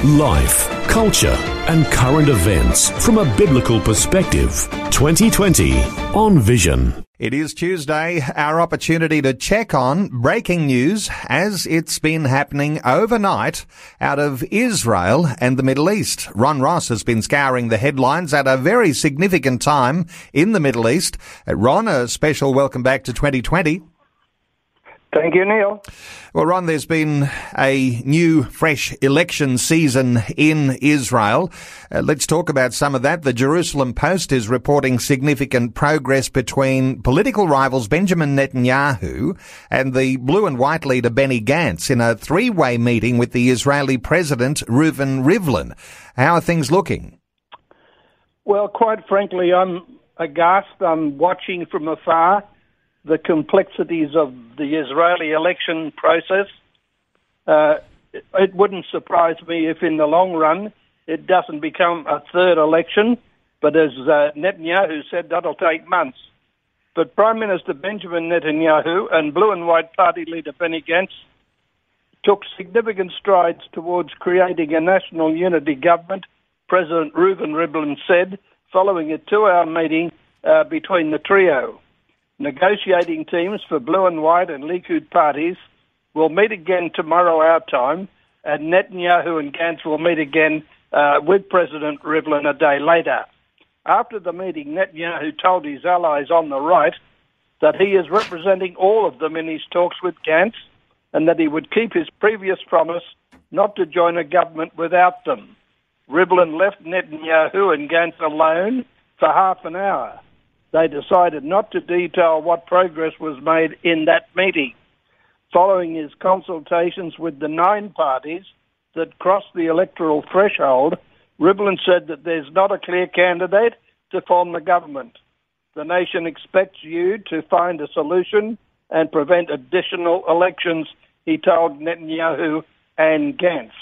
Life, culture, and current events from a biblical perspective. 2020 on Vision. It is Tuesday, our opportunity to check on breaking news as it's been happening overnight out of Israel and the Middle East. Ron Ross has been scouring the headlines at a very significant time in the Middle East. Uh, Ron, a special welcome back to 2020. Thank you, Neil. Well, Ron, there's been a new, fresh election season in Israel. Uh, let's talk about some of that. The Jerusalem Post is reporting significant progress between political rivals Benjamin Netanyahu and the blue and white leader Benny Gantz in a three-way meeting with the Israeli president Reuven Rivlin. How are things looking? Well, quite frankly, I'm aghast. I'm watching from afar the complexities of the Israeli election process. Uh, it wouldn't surprise me if in the long run it doesn't become a third election, but as uh, Netanyahu said, that'll take months. But Prime Minister Benjamin Netanyahu and Blue and White Party leader Benny Gantz took significant strides towards creating a national unity government, President Reuven Rivlin said, following a two-hour meeting uh, between the trio. Negotiating teams for Blue and White and Likud parties will meet again tomorrow our time, and Netanyahu and Gantz will meet again uh, with President Rivlin a day later. After the meeting, Netanyahu told his allies on the right that he is representing all of them in his talks with Gantz and that he would keep his previous promise not to join a government without them. Rivlin left Netanyahu and Gantz alone for half an hour they decided not to detail what progress was made in that meeting. Following his consultations with the nine parties that crossed the electoral threshold, Rivlin said that there's not a clear candidate to form the government. The nation expects you to find a solution and prevent additional elections, he told Netanyahu and Gantz.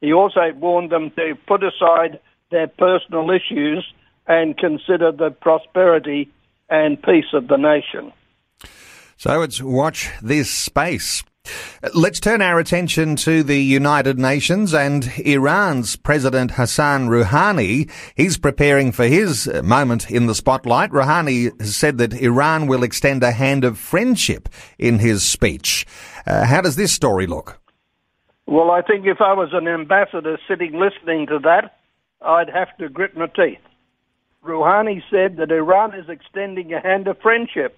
He also warned them to put aside their personal issues and consider the prosperity and peace of the nation. So it's watch this space. Let's turn our attention to the United Nations and Iran's President Hassan Rouhani. He's preparing for his moment in the spotlight. Rouhani has said that Iran will extend a hand of friendship in his speech. Uh, how does this story look? Well, I think if I was an ambassador sitting listening to that, I'd have to grit my teeth. Rouhani said that Iran is extending a hand of friendship.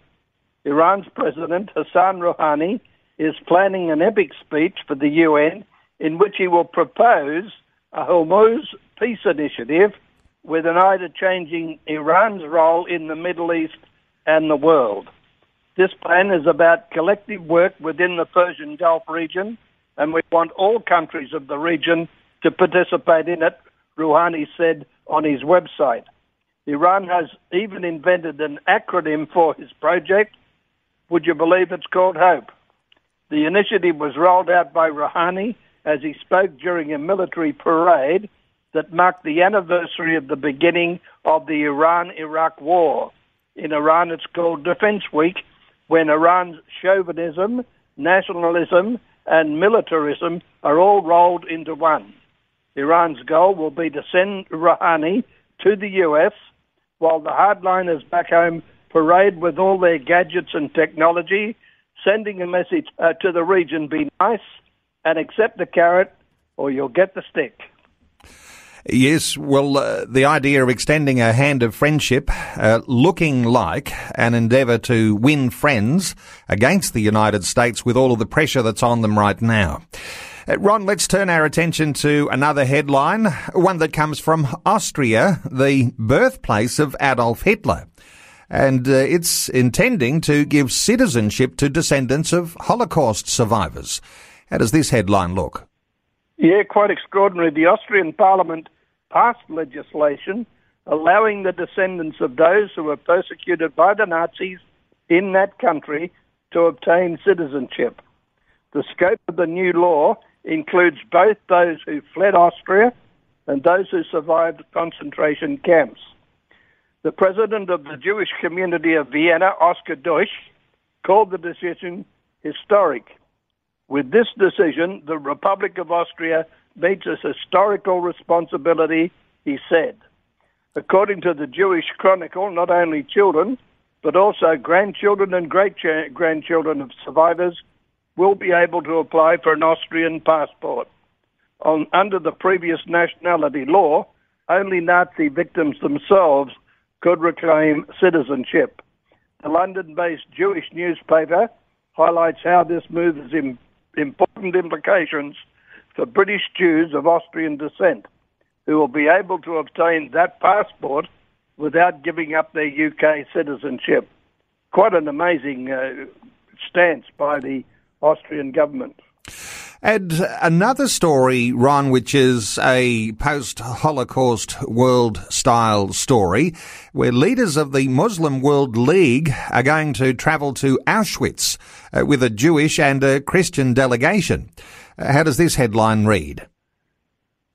Iran's President Hassan Rouhani is planning an epic speech for the UN in which he will propose a Hormuz peace initiative with an eye to changing Iran's role in the Middle East and the world. This plan is about collective work within the Persian Gulf region, and we want all countries of the region to participate in it, Rouhani said on his website. Iran has even invented an acronym for his project. Would you believe it's called HOPE? The initiative was rolled out by Rouhani as he spoke during a military parade that marked the anniversary of the beginning of the Iran-Iraq war. In Iran, it's called Defense Week, when Iran's chauvinism, nationalism, and militarism are all rolled into one. Iran's goal will be to send Rouhani to the US while the hardliners back home parade with all their gadgets and technology, sending a message uh, to the region be nice and accept the carrot or you'll get the stick. Yes, well, uh, the idea of extending a hand of friendship, uh, looking like an endeavour to win friends against the United States with all of the pressure that's on them right now. Uh, Ron, let's turn our attention to another headline, one that comes from Austria, the birthplace of Adolf Hitler. And uh, it's intending to give citizenship to descendants of Holocaust survivors. How does this headline look? Yeah, quite extraordinary. The Austrian Parliament passed legislation allowing the descendants of those who were persecuted by the Nazis in that country to obtain citizenship. The scope of the new law includes both those who fled Austria and those who survived concentration camps. The president of the Jewish community of Vienna, Oskar Deutsch, called the decision historic. With this decision, the Republic of Austria meets its historical responsibility, he said. According to the Jewish Chronicle, not only children, but also grandchildren and great grandchildren of survivors will be able to apply for an Austrian passport. On, under the previous nationality law, only Nazi victims themselves could reclaim citizenship. The London based Jewish newspaper highlights how this move has Im- important implications for British Jews of Austrian descent who will be able to obtain that passport without giving up their UK citizenship. Quite an amazing uh, stance by the Austrian government. And another story, Ron, which is a post-Holocaust world style story, where leaders of the Muslim World League are going to travel to Auschwitz uh, with a Jewish and a Christian delegation. Uh, how does this headline read?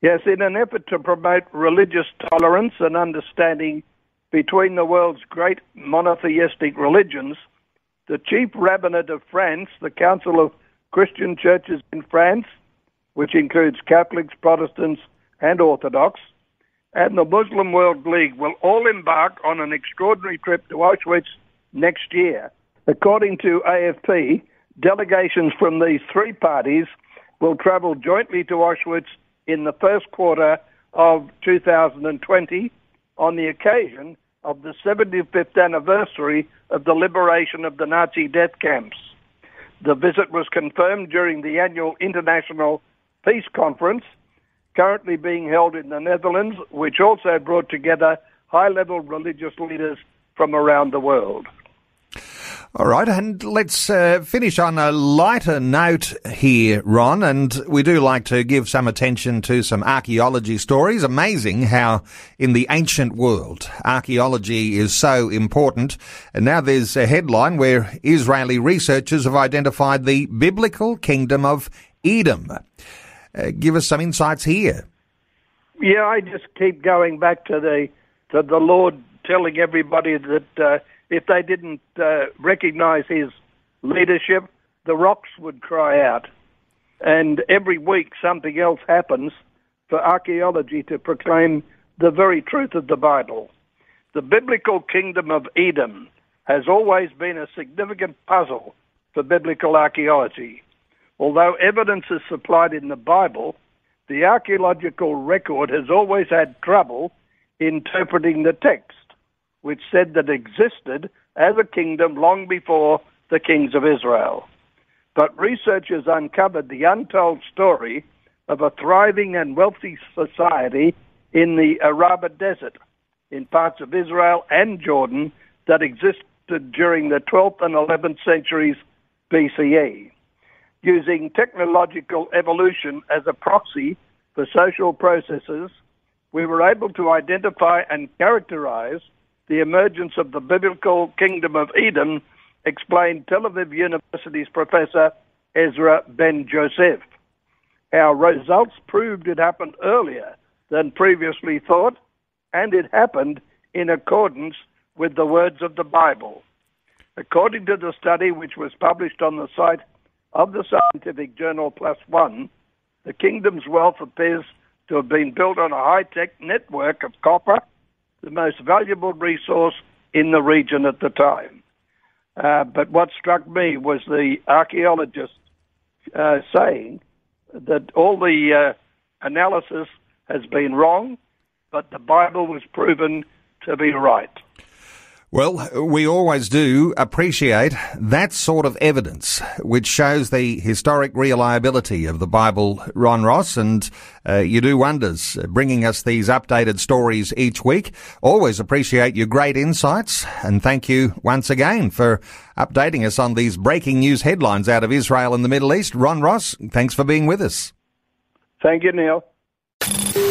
Yes, in an effort to promote religious tolerance and understanding between the world's great monotheistic religions, the chief rabbinate of France, the Council of Christian churches in France, which includes Catholics, Protestants, and Orthodox, and the Muslim World League will all embark on an extraordinary trip to Auschwitz next year. According to AFP, delegations from these three parties will travel jointly to Auschwitz in the first quarter of 2020 on the occasion of the 75th anniversary of the liberation of the Nazi death camps. The visit was confirmed during the annual International Peace Conference, currently being held in the Netherlands, which also brought together high level religious leaders from around the world. All right, and let's uh, finish on a lighter note here, Ron. And we do like to give some attention to some archaeology stories. Amazing how in the ancient world archaeology is so important. And now there's a headline where Israeli researchers have identified the biblical kingdom of Edom. Uh, give us some insights here. Yeah, I just keep going back to the to the Lord telling everybody that. Uh, if they didn't uh, recognize his leadership, the rocks would cry out. And every week something else happens for archaeology to proclaim the very truth of the Bible. The biblical kingdom of Edom has always been a significant puzzle for biblical archaeology. Although evidence is supplied in the Bible, the archaeological record has always had trouble interpreting the text which said that existed as a kingdom long before the kings of Israel. But researchers uncovered the untold story of a thriving and wealthy society in the Araba Desert in parts of Israel and Jordan that existed during the 12th and 11th centuries BCE. Using technological evolution as a proxy for social processes, we were able to identify and characterize the emergence of the biblical kingdom of Edom, explained Tel Aviv University's Professor Ezra Ben Joseph. Our results proved it happened earlier than previously thought, and it happened in accordance with the words of the Bible. According to the study, which was published on the site of the scientific journal One, the kingdom's wealth appears to have been built on a high tech network of copper, the most valuable resource in the region at the time. Uh, but what struck me was the archaeologist uh, saying that all the uh, analysis has been wrong, but the Bible was proven to be right. Well, we always do appreciate that sort of evidence, which shows the historic reliability of the Bible, Ron Ross, and uh, you do wonders bringing us these updated stories each week. Always appreciate your great insights, and thank you once again for updating us on these breaking news headlines out of Israel and the Middle East. Ron Ross, thanks for being with us. Thank you, Neil.